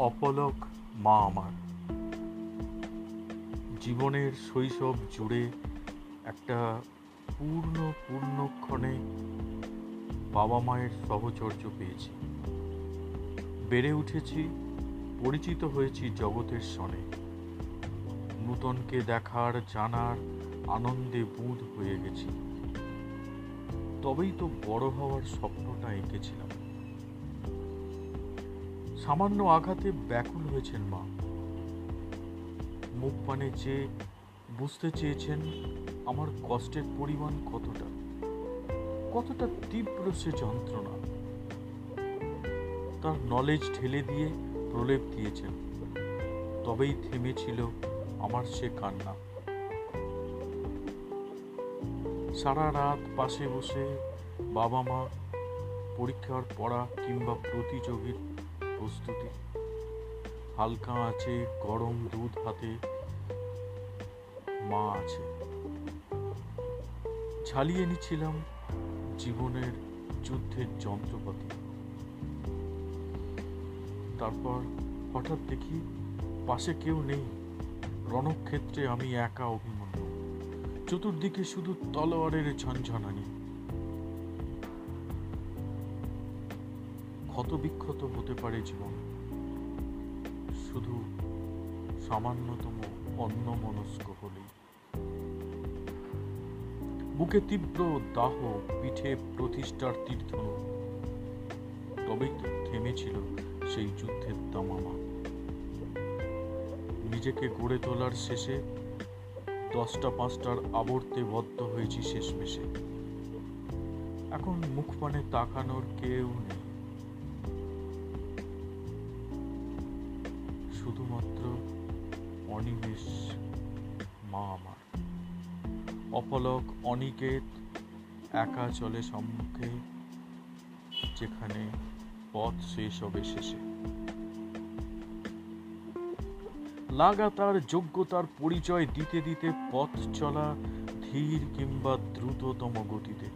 অপলক মা আমার। জীবনের শৈশব জুড়ে একটা পূর্ণ পূর্ণক্ষণে বাবা মায়ের সহচর্য পেয়েছি। বেড়ে উঠেছি, পরিচিত হয়েছি জগতের সনে। নূতনকে দেখার, জানার আনন্দে বুঁদ হয়ে গেছি। তবেই তো বড় হওয়ার স্বপ্নটা এঁকেছিলাম। সামান্য আঘাতে ব্যাকুল হয়েছেন মা। মুখ পানে চেয়ে বুঝতে চেয়েছেন, আমার কষ্টের পরিমাণ কতটা? কতটা তীব্র সে যন্ত্রণা। তার নলেজ ঢেলে দিয়ে প্রলেপ দিয়েছেন। তবেই থেমেছিল আমার সে কান্না। সারা রাত পাশে বসে বাবা মা পরীক্ষার পড়া কিংবা প্রতিযোগীর প্রস্তুতি। হালকা আছে, গরম দুধ হাতে। মা আছে। ঝালিয়ে নিচ্ছিলাম জীবনের যুদ্ধের যন্ত্রপাতি। তারপর হঠাৎ দেখি পাশে কেউ নেই। রণক্ষেত্রে আমি একা অভিমন্যু। চতুর্দিকে শুধু তলোয়ারের ঝনঝনানি। ক্ষতবিক্ষত হতে পারে জীবন। শুধু সামান্যতম অন্যমনস্ক হলেই। বুকে তীব্র দাহ পিঠে প্রতিষ্ঠার তীর্থনু তবেই তো থেমেছিল সেই যুদ্ধের দামামা। নিজেকে গড়ে তোলার শেষে দশটা পাঁচটার আবর্তে বদ্ধ হয়েছি শেষমেশে। এখন মুখ পানে তাকানোর কেউ নেই। শুধুমাত্র অনিমেষ মা আমার। অপলক অনিকেত একা চলে সম্মুখে, যেখানে পথ শেষ হবে শেষে। লাগাতার যোগ্যতার পরিচয় দিতে দিতে পথ চলা ধীর কিংবা দ্রুততম গতিতে।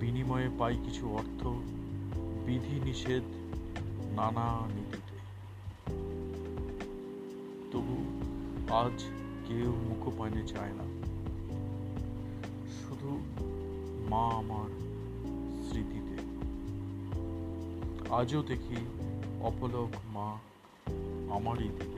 বিনিময়ে পাই কিছু অর্থ বিধি নিষেধ নানা নীতিতে তবু আজ কেউ মুখোপানে চায় না। শুধু মা আমার স্মৃতিতে। আজও দেখি অপলক মা আমারই দিকে।